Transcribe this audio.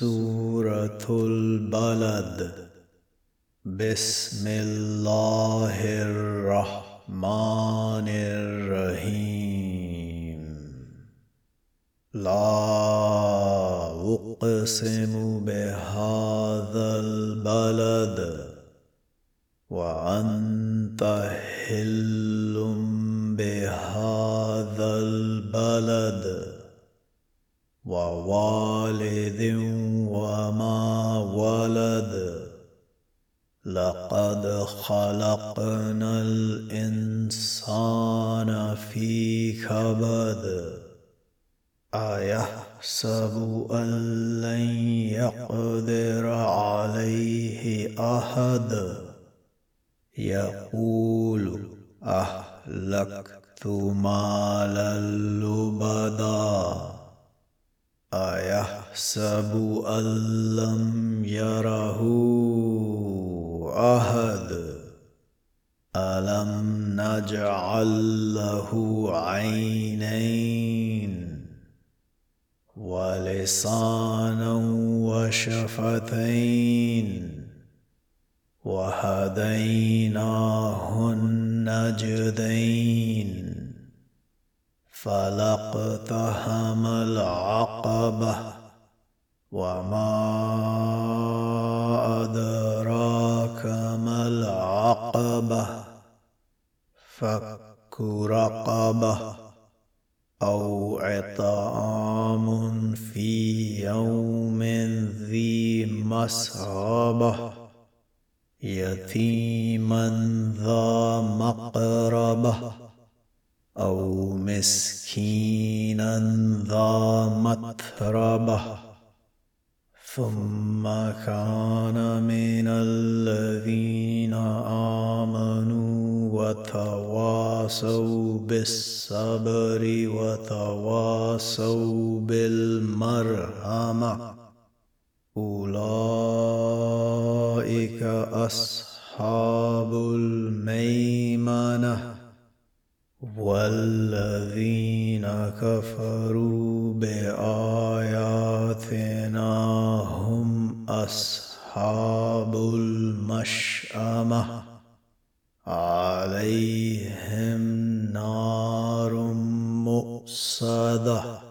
سورة البلد. بسم الله الرحمن الرحيم. لا أقسم بهذا البلد وأنت حل بهذا البلد ووالد لقد خلقنا الإنسان في كبد. أيحسب أن لن يقدر عليه أحد؟ يقول أهلكت مالا لبدا. أيحسب أن لم يره أحد ألم نجعل له عينين ولسانا وشفتين وهديناه النجدين فلاقتحم العقبة وما فك رقبة أو عطام في يوم ذي مسغبة يتيما ذا مقربة أو مسكينا ذا متربة ثم كان من الذين آمنوا وتواصوا بالصبر وتواصوا بالمرحمة. أولئك أصحاب الميمنة والذين كفروا بآياتنا هم أصحاب المشأمة. عليهم نار مؤصدة.